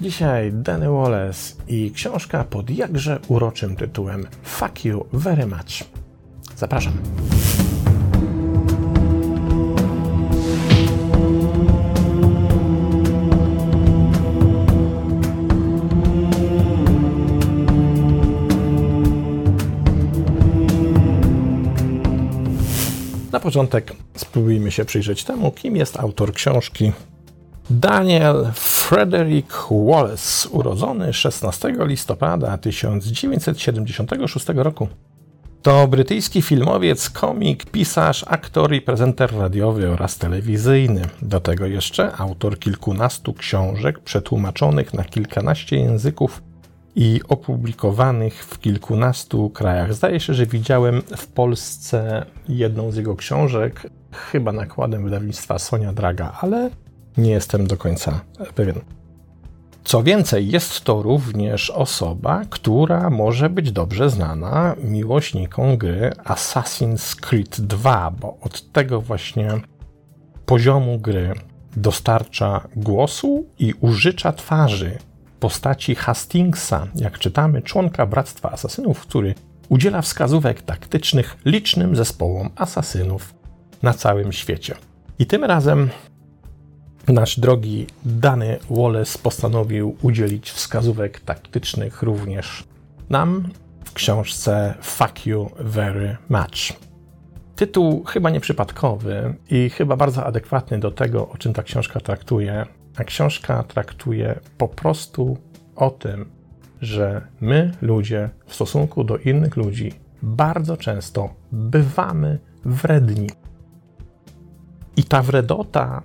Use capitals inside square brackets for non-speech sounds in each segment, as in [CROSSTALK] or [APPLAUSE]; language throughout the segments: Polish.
Dzisiaj Danny Wallace i książka pod jakże uroczym tytułem Fuck You Very Much. Zapraszam. Na początek spróbujmy się przyjrzeć temu, kim jest autor książki. Daniel Frederick Wallace, urodzony 16 listopada 1976 roku. To brytyjski filmowiec, komik, pisarz, aktor i prezenter radiowy oraz telewizyjny. Do tego jeszcze autor kilkunastu książek przetłumaczonych na kilkanaście języków i opublikowanych w kilkunastu krajach. Zdaje się, że widziałem w Polsce jedną z jego książek, chyba nakładem wydawnictwa Sonia Draga, ale nie jestem do końca pewien. Co więcej, jest to również osoba, która może być dobrze znana miłośnikom gry Assassin's Creed 2, bo od tego właśnie poziomu gry dostarcza głosu i użycza twarzy postaci Hastingsa, jak czytamy, członka Bractwa Asasynów, który udziela wskazówek taktycznych licznym zespołom asasynów na całym świecie. I tym razem nasz drogi Dany Wallace postanowił udzielić wskazówek taktycznych również nam w książce Fuck You Very Much. Tytuł chyba nieprzypadkowy i chyba bardzo adekwatny do tego, o czym ta książka traktuje, a książka traktuje po prostu o tym, że my, ludzie, w stosunku do innych ludzi, bardzo często bywamy wredni. I ta wredota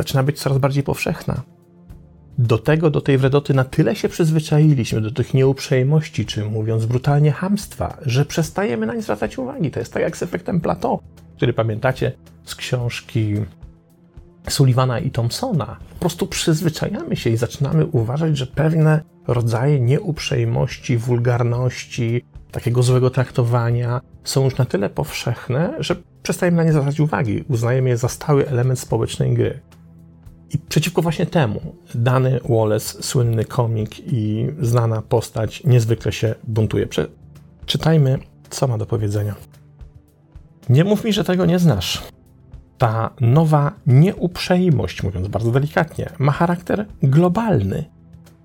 zaczyna być coraz bardziej powszechna. Do tego, do tej wredoty na tyle się przyzwyczailiśmy, do tych nieuprzejmości, czy mówiąc brutalnie hamstwa, że przestajemy na nie zwracać uwagi. To jest tak jak z efektem Plato, który pamiętacie z książki Sullivana i Thompsona. Po prostu przyzwyczajamy się i zaczynamy uważać, że pewne rodzaje nieuprzejmości, wulgarności, takiego złego traktowania są już na tyle powszechne, że przestajemy na nie zwracać uwagi. Uznajemy je za stały element społecznej gry. I przeciwko właśnie temu dany Wallace, słynny komik i znana postać, niezwykle się buntuje. Czytajmy, co ma do powiedzenia. Nie mów mi, że tego nie znasz. Ta nowa nieuprzejmość, mówiąc bardzo delikatnie, ma charakter globalny.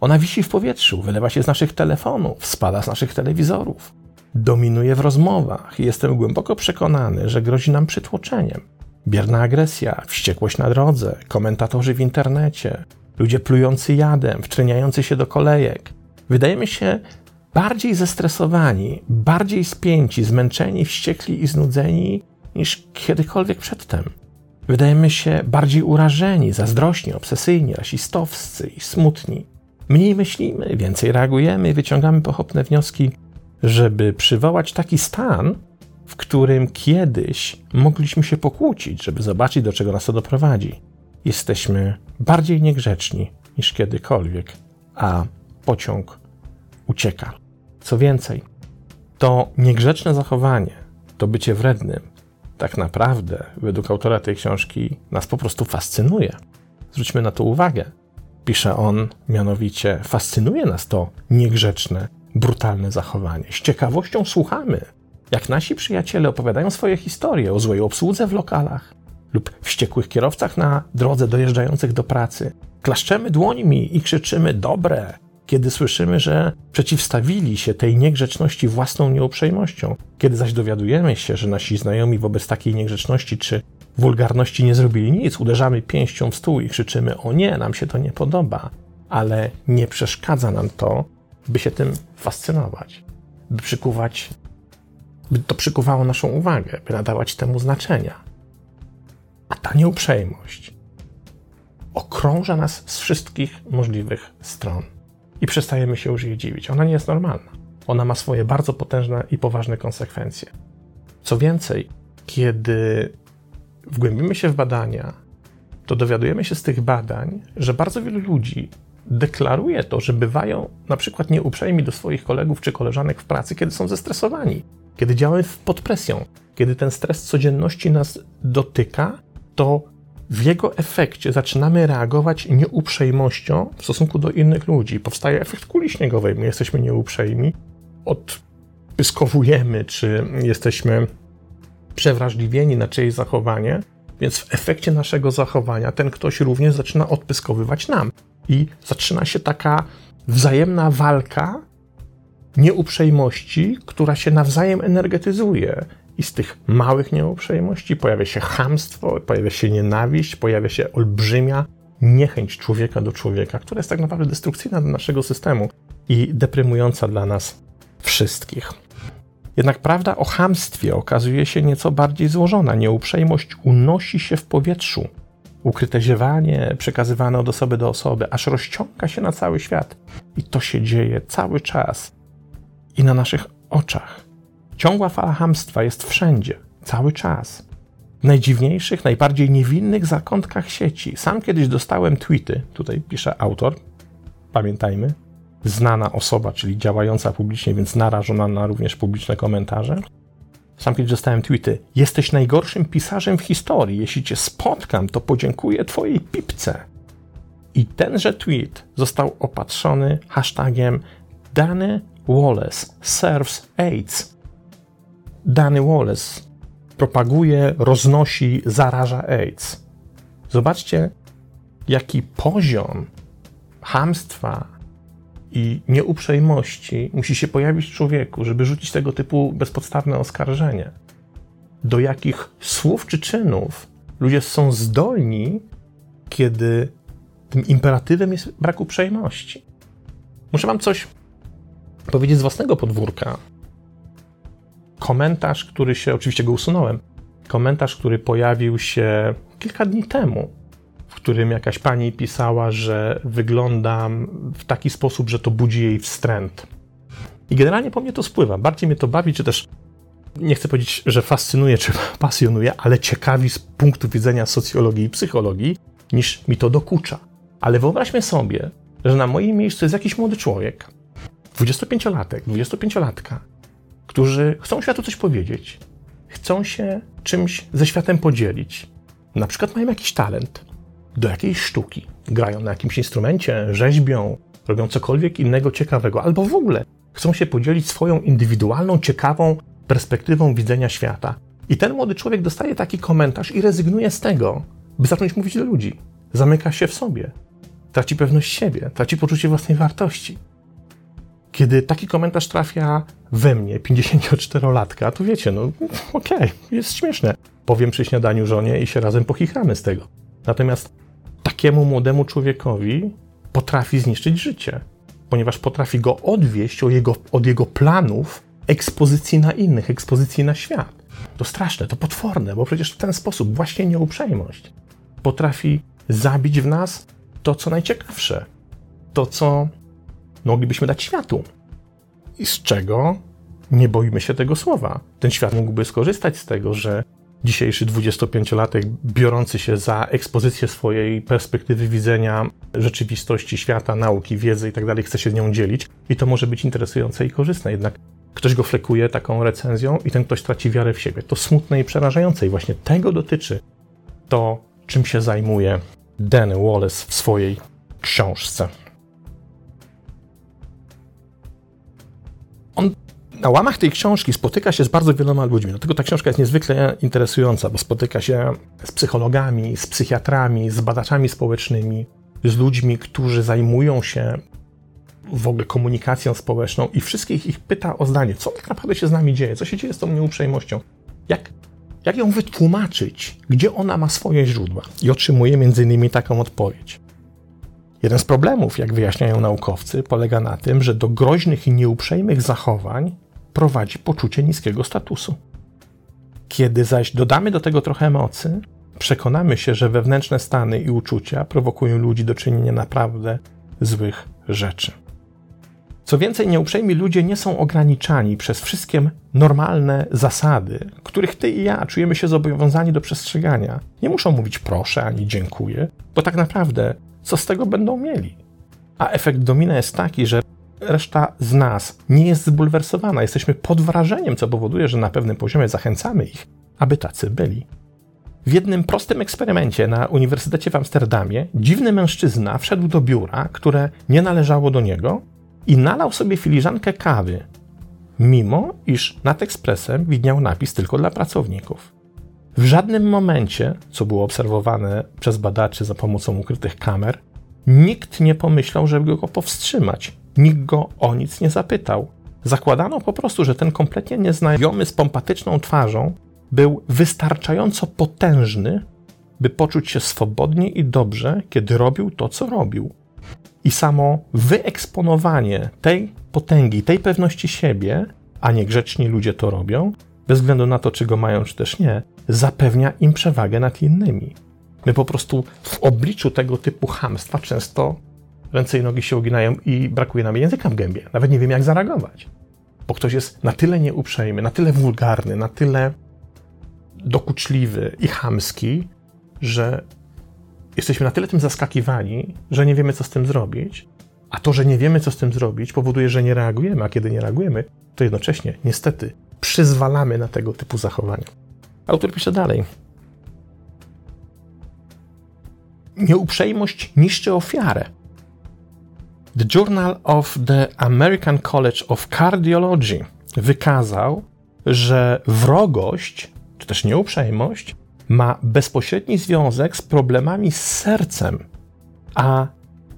Ona wisi w powietrzu, wylewa się z naszych telefonów, spada z naszych telewizorów. Dominuje w rozmowach i jestem głęboko przekonany, że grozi nam przytłoczeniem. Bierna agresja, wściekłość na drodze, komentatorzy w internecie, ludzie plujący jadem, wtreniający się do kolejek. Wydajemy się bardziej zestresowani, bardziej spięci, zmęczeni, wściekli i znudzeni niż kiedykolwiek przedtem. Wydajemy się bardziej urażeni, zazdrośni, obsesyjni, rasistowscy i smutni. Mniej myślimy, więcej reagujemy wyciągamy pochopne wnioski, żeby przywołać taki stan, w którym kiedyś mogliśmy się pokłócić, żeby zobaczyć, do czego nas to doprowadzi. Jesteśmy bardziej niegrzeczni niż kiedykolwiek, a pociąg ucieka. Co więcej, to niegrzeczne zachowanie, to bycie wrednym, tak naprawdę, według autora tej książki, nas po prostu fascynuje. Zwróćmy na to uwagę. Pisze on mianowicie: fascynuje nas to niegrzeczne, brutalne zachowanie. Z ciekawością słuchamy, jak nasi przyjaciele opowiadają swoje historie o złej obsłudze w lokalach lub wściekłych kierowcach na drodze dojeżdżających do pracy. Klaszczemy dłońmi i krzyczymy dobre, kiedy słyszymy, że przeciwstawili się tej niegrzeczności własną nieuprzejmością. Kiedy zaś dowiadujemy się, że nasi znajomi wobec takiej niegrzeczności czy wulgarności nie zrobili nic, uderzamy pięścią w stół i krzyczymy: O nie, nam się to nie podoba, ale nie przeszkadza nam to, by się tym fascynować, by przykuwać by to przykuwało naszą uwagę, by nadawać temu znaczenia. A ta nieuprzejmość okrąża nas z wszystkich możliwych stron i przestajemy się już jej dziwić. Ona nie jest normalna. Ona ma swoje bardzo potężne i poważne konsekwencje. Co więcej, kiedy wgłębimy się w badania, to dowiadujemy się z tych badań, że bardzo wielu ludzi deklaruje to, że bywają na przykład nieuprzejmi do swoich kolegów czy koleżanek w pracy, kiedy są zestresowani kiedy działamy pod presją, kiedy ten stres codzienności nas dotyka, to w jego efekcie zaczynamy reagować nieuprzejmością w stosunku do innych ludzi. Powstaje efekt kuli śniegowej. My jesteśmy nieuprzejmi, odpyskowujemy, czy jesteśmy przewrażliwieni na czyjeś zachowanie, więc w efekcie naszego zachowania ten ktoś również zaczyna odpyskowywać nam. I zaczyna się taka wzajemna walka nieuprzejmości, która się nawzajem energetyzuje. I z tych małych nieuprzejmości pojawia się chamstwo, pojawia się nienawiść, pojawia się olbrzymia niechęć człowieka do człowieka, która jest tak naprawdę destrukcyjna dla naszego systemu i deprymująca dla nas wszystkich. Jednak prawda o chamstwie okazuje się nieco bardziej złożona. Nieuprzejmość unosi się w powietrzu. Ukryte ziewanie przekazywane od osoby do osoby, aż rozciąga się na cały świat. I to się dzieje cały czas i na naszych oczach. Ciągła fala hamstwa jest wszędzie, cały czas. W najdziwniejszych, najbardziej niewinnych zakątkach sieci. Sam kiedyś dostałem tweety, tutaj pisze autor, pamiętajmy, znana osoba, czyli działająca publicznie, więc narażona na również publiczne komentarze. Sam kiedyś dostałem tweety. Jesteś najgorszym pisarzem w historii. Jeśli cię spotkam, to podziękuję twojej pipce. I tenże tweet został opatrzony hashtagiem Dany Wallace serves AIDS. Dany Wallace propaguje, roznosi, zaraża AIDS. Zobaczcie, jaki poziom hamstwa i nieuprzejmości musi się pojawić w człowieku, żeby rzucić tego typu bezpodstawne oskarżenie. Do jakich słów czy czynów ludzie są zdolni, kiedy tym imperatywem jest brak uprzejmości. Muszę Wam coś powiedzieć z własnego podwórka. Komentarz, który się, oczywiście go usunąłem, komentarz, który pojawił się kilka dni temu, w którym jakaś pani pisała, że wyglądam w taki sposób, że to budzi jej wstręt. I generalnie po mnie to spływa. Bardziej mnie to bawi, czy też nie chcę powiedzieć, że fascynuje, czy [LAUGHS] pasjonuje, ale ciekawi z punktu widzenia socjologii i psychologii, niż mi to dokucza. Ale wyobraźmy sobie, że na moim miejscu jest jakiś młody człowiek, 25-latek, 25-latka, którzy chcą światu coś powiedzieć, chcą się czymś ze światem podzielić. Na przykład mają jakiś talent do jakiejś sztuki, grają na jakimś instrumencie, rzeźbią, robią cokolwiek innego ciekawego, albo w ogóle chcą się podzielić swoją indywidualną, ciekawą perspektywą widzenia świata. I ten młody człowiek dostaje taki komentarz i rezygnuje z tego, by zacząć mówić do ludzi. Zamyka się w sobie, traci pewność siebie, traci poczucie własnej wartości. Kiedy taki komentarz trafia we mnie, 54-latka, to wiecie, no okej, okay, jest śmieszne. Powiem przy śniadaniu żonie i się razem pochichramy z tego. Natomiast takiemu młodemu człowiekowi potrafi zniszczyć życie, ponieważ potrafi go odwieść od jego, od jego planów ekspozycji na innych, ekspozycji na świat. To straszne, to potworne, bo przecież w ten sposób właśnie nieuprzejmość potrafi zabić w nas to, co najciekawsze, to, co moglibyśmy dać światu. I z czego nie boimy się tego słowa. Ten świat mógłby skorzystać z tego, że dzisiejszy 25-latek, biorący się za ekspozycję swojej perspektywy widzenia rzeczywistości, świata, nauki, wiedzy itd., tak chce się z nią dzielić i to może być interesujące i korzystne. Jednak ktoś go flekuje taką recenzją i ten ktoś traci wiarę w siebie. To smutne i przerażające i właśnie tego dotyczy to, czym się zajmuje Danny Wallace w swojej książce. On na łamach tej książki spotyka się z bardzo wieloma ludźmi. Dlatego ta książka jest niezwykle interesująca, bo spotyka się z psychologami, z psychiatrami, z badaczami społecznymi, z ludźmi, którzy zajmują się w ogóle komunikacją społeczną i wszystkich ich pyta o zdanie, co tak naprawdę się z nami dzieje, co się dzieje z tą nieuprzejmością, jak, jak ją wytłumaczyć, gdzie ona ma swoje źródła. I otrzymuje między innymi taką odpowiedź. Jeden z problemów, jak wyjaśniają naukowcy, polega na tym, że do groźnych i nieuprzejmych zachowań prowadzi poczucie niskiego statusu. Kiedy zaś dodamy do tego trochę mocy, przekonamy się, że wewnętrzne stany i uczucia prowokują ludzi do czynienia naprawdę złych rzeczy. Co więcej, nieuprzejmi ludzie nie są ograniczani przez wszystkie normalne zasady, których ty i ja czujemy się zobowiązani do przestrzegania. Nie muszą mówić proszę ani dziękuję, bo tak naprawdę co z tego będą mieli? A efekt domina jest taki, że reszta z nas nie jest zbulwersowana. Jesteśmy pod wrażeniem, co powoduje, że na pewnym poziomie zachęcamy ich, aby tacy byli. W jednym prostym eksperymencie na Uniwersytecie w Amsterdamie dziwny mężczyzna wszedł do biura, które nie należało do niego i nalał sobie filiżankę kawy, mimo iż nad ekspresem widniał napis tylko dla pracowników. W żadnym momencie, co było obserwowane przez badaczy za pomocą ukrytych kamer, nikt nie pomyślał, żeby go powstrzymać. Nikt go o nic nie zapytał. Zakładano po prostu, że ten kompletnie nieznajomy z pompatyczną twarzą był wystarczająco potężny, by poczuć się swobodnie i dobrze, kiedy robił to, co robił. I samo wyeksponowanie tej potęgi, tej pewności siebie, a niegrzeczni ludzie to robią, bez względu na to, czy go mają, czy też nie, zapewnia im przewagę nad innymi. My po prostu w obliczu tego typu hamstwa często ręce i nogi się uginają i brakuje nam języka w gębie. Nawet nie wiem, jak zareagować. Bo ktoś jest na tyle nieuprzejmy, na tyle wulgarny, na tyle dokuczliwy i chamski, że jesteśmy na tyle tym zaskakiwani, że nie wiemy, co z tym zrobić. A to, że nie wiemy, co z tym zrobić, powoduje, że nie reagujemy, a kiedy nie reagujemy, to jednocześnie, niestety, przyzwalamy na tego typu zachowania. Autor pisze dalej. Nieuprzejmość niszczy ofiarę. The Journal of the American College of Cardiology wykazał, że wrogość, czy też nieuprzejmość, ma bezpośredni związek z problemami z sercem, a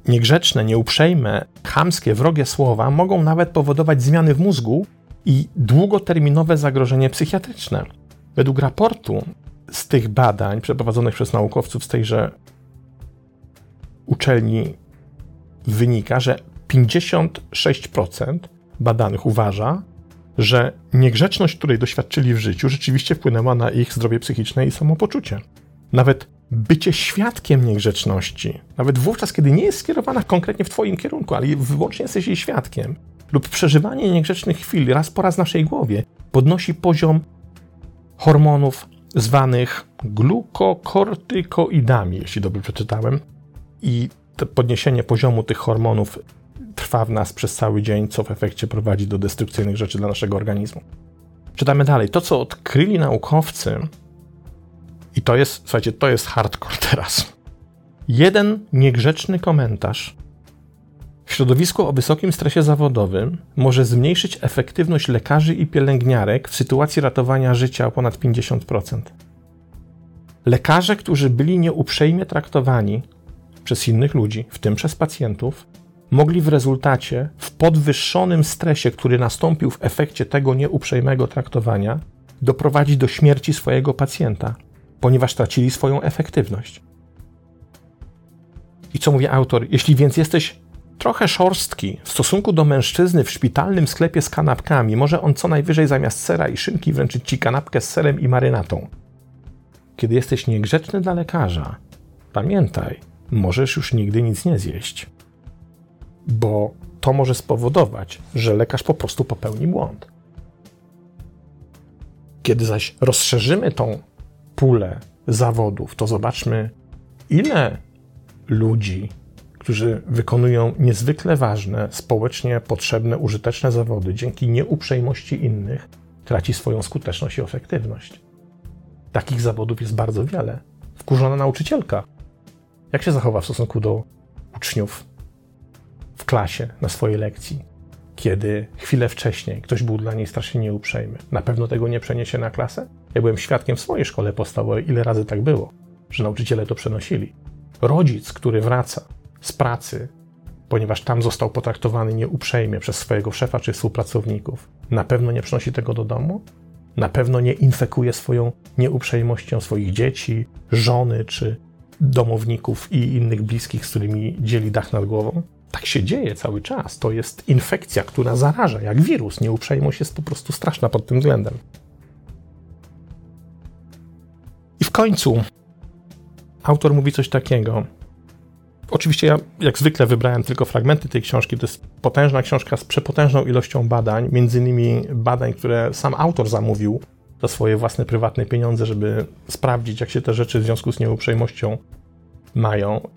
niegrzeczne, nieuprzejme, chamskie, wrogie słowa mogą nawet powodować zmiany w mózgu i długoterminowe zagrożenie psychiatryczne. Według raportu z tych badań przeprowadzonych przez naukowców z tejże uczelni wynika, że 56% badanych uważa, że niegrzeczność, której doświadczyli w życiu, rzeczywiście wpłynęła na ich zdrowie psychiczne i samopoczucie. Nawet bycie świadkiem niegrzeczności, nawet wówczas, kiedy nie jest skierowana konkretnie w Twoim kierunku, ale wyłącznie jesteś jej świadkiem, lub przeżywanie niegrzecznych chwil raz po raz w naszej głowie podnosi poziom hormonów zwanych glukokortykoidami, jeśli dobrze przeczytałem. I podniesienie poziomu tych hormonów trwa w nas przez cały dzień, co w efekcie prowadzi do destrukcyjnych rzeczy dla naszego organizmu. Czytamy dalej. To, co odkryli naukowcy, i to jest, słuchajcie, to jest hardcore teraz. Jeden niegrzeczny komentarz w środowisku o wysokim stresie zawodowym może zmniejszyć efektywność lekarzy i pielęgniarek w sytuacji ratowania życia o ponad 50%. Lekarze, którzy byli nieuprzejmie traktowani przez innych ludzi, w tym przez pacjentów, mogli w rezultacie, w podwyższonym stresie, który nastąpił w efekcie tego nieuprzejmego traktowania, doprowadzić do śmierci swojego pacjenta, ponieważ tracili swoją efektywność. I co mówi autor? Jeśli więc jesteś trochę szorstki w stosunku do mężczyzny w szpitalnym sklepie z kanapkami, może on co najwyżej zamiast sera i szynki wręczyć ci kanapkę z serem i marynatą. Kiedy jesteś niegrzeczny dla lekarza, pamiętaj, możesz już nigdy nic nie zjeść. Bo to może spowodować, że lekarz po prostu popełni błąd. Kiedy zaś rozszerzymy tą pulę zawodów, to zobaczmy, ile ludzi którzy wykonują niezwykle ważne, społecznie potrzebne, użyteczne zawody, dzięki nieuprzejmości innych, traci swoją skuteczność i efektywność. Takich zawodów jest bardzo wiele. Wkurzona nauczycielka. Jak się zachowa w stosunku do uczniów w klasie, na swojej lekcji, kiedy chwilę wcześniej ktoś był dla niej strasznie nieuprzejmy? Na pewno tego nie przeniesie na klasę? Ja byłem świadkiem w swojej szkole podstawowej, ile razy tak było, że nauczyciele to przenosili. Rodzic, który wraca z pracy, ponieważ tam został potraktowany nieuprzejmie przez swojego szefa czy współpracowników, na pewno nie przynosi tego do domu? Na pewno nie infekuje swoją nieuprzejmością swoich dzieci, żony czy domowników i innych bliskich, z którymi dzieli dach nad głową? Tak się dzieje cały czas. To jest infekcja, która zaraża, jak wirus. Nieuprzejmość jest po prostu straszna pod tym względem. I w końcu autor mówi coś takiego. Oczywiście ja jak zwykle wybrałem tylko fragmenty tej książki. To jest potężna książka z przepotężną ilością badań, między innymi badań, które sam autor zamówił za swoje własne prywatne pieniądze, żeby sprawdzić, jak się te rzeczy w związku z nieuprzejmością mają.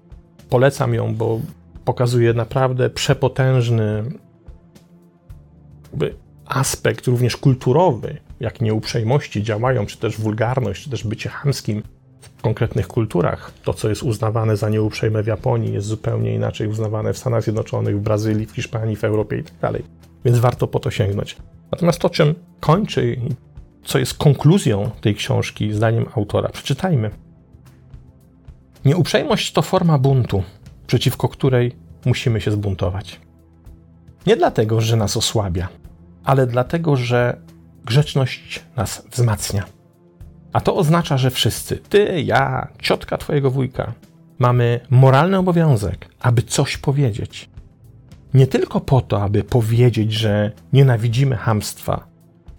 Polecam ją, bo pokazuje naprawdę przepotężny aspekt, również kulturowy, jak nieuprzejmości działają, czy też wulgarność, czy też bycie chamskim konkretnych kulturach. To, co jest uznawane za nieuprzejme w Japonii, jest zupełnie inaczej uznawane w Stanach Zjednoczonych, w Brazylii, w Hiszpanii, w Europie i tak dalej. Więc warto po to sięgnąć. Natomiast to, czym kończy co jest konkluzją tej książki, zdaniem autora, przeczytajmy. Nieuprzejmość to forma buntu, przeciwko której musimy się zbuntować. Nie dlatego, że nas osłabia, ale dlatego, że grzeczność nas wzmacnia. A to oznacza, że wszyscy, ty, ja, ciotka twojego wujka, mamy moralny obowiązek, aby coś powiedzieć. Nie tylko po to, aby powiedzieć, że nienawidzimy hamstwa,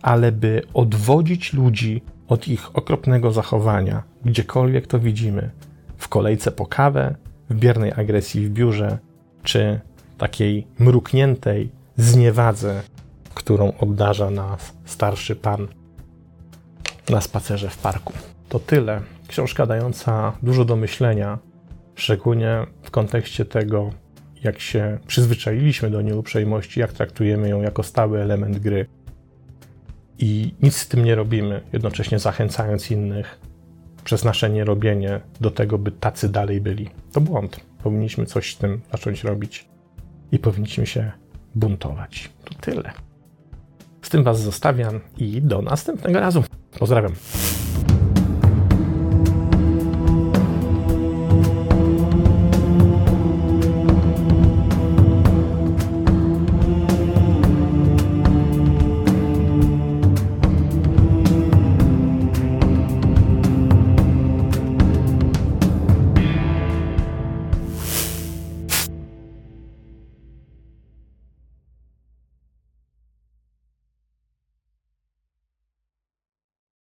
ale by odwodzić ludzi od ich okropnego zachowania, gdziekolwiek to widzimy w kolejce po kawę, w biernej agresji w biurze, czy takiej mrukniętej zniewadze, którą obdarza nas starszy pan na spacerze w parku. To tyle. Książka dająca dużo do myślenia, szczególnie w kontekście tego, jak się przyzwyczailiśmy do nieuprzejmości, jak traktujemy ją jako stały element gry i nic z tym nie robimy, jednocześnie zachęcając innych przez nasze nierobienie do tego, by tacy dalej byli. To błąd. Powinniśmy coś z tym zacząć robić i powinniśmy się buntować. To tyle. Z tym Was zostawiam i do następnego razu. Pozdrawiam.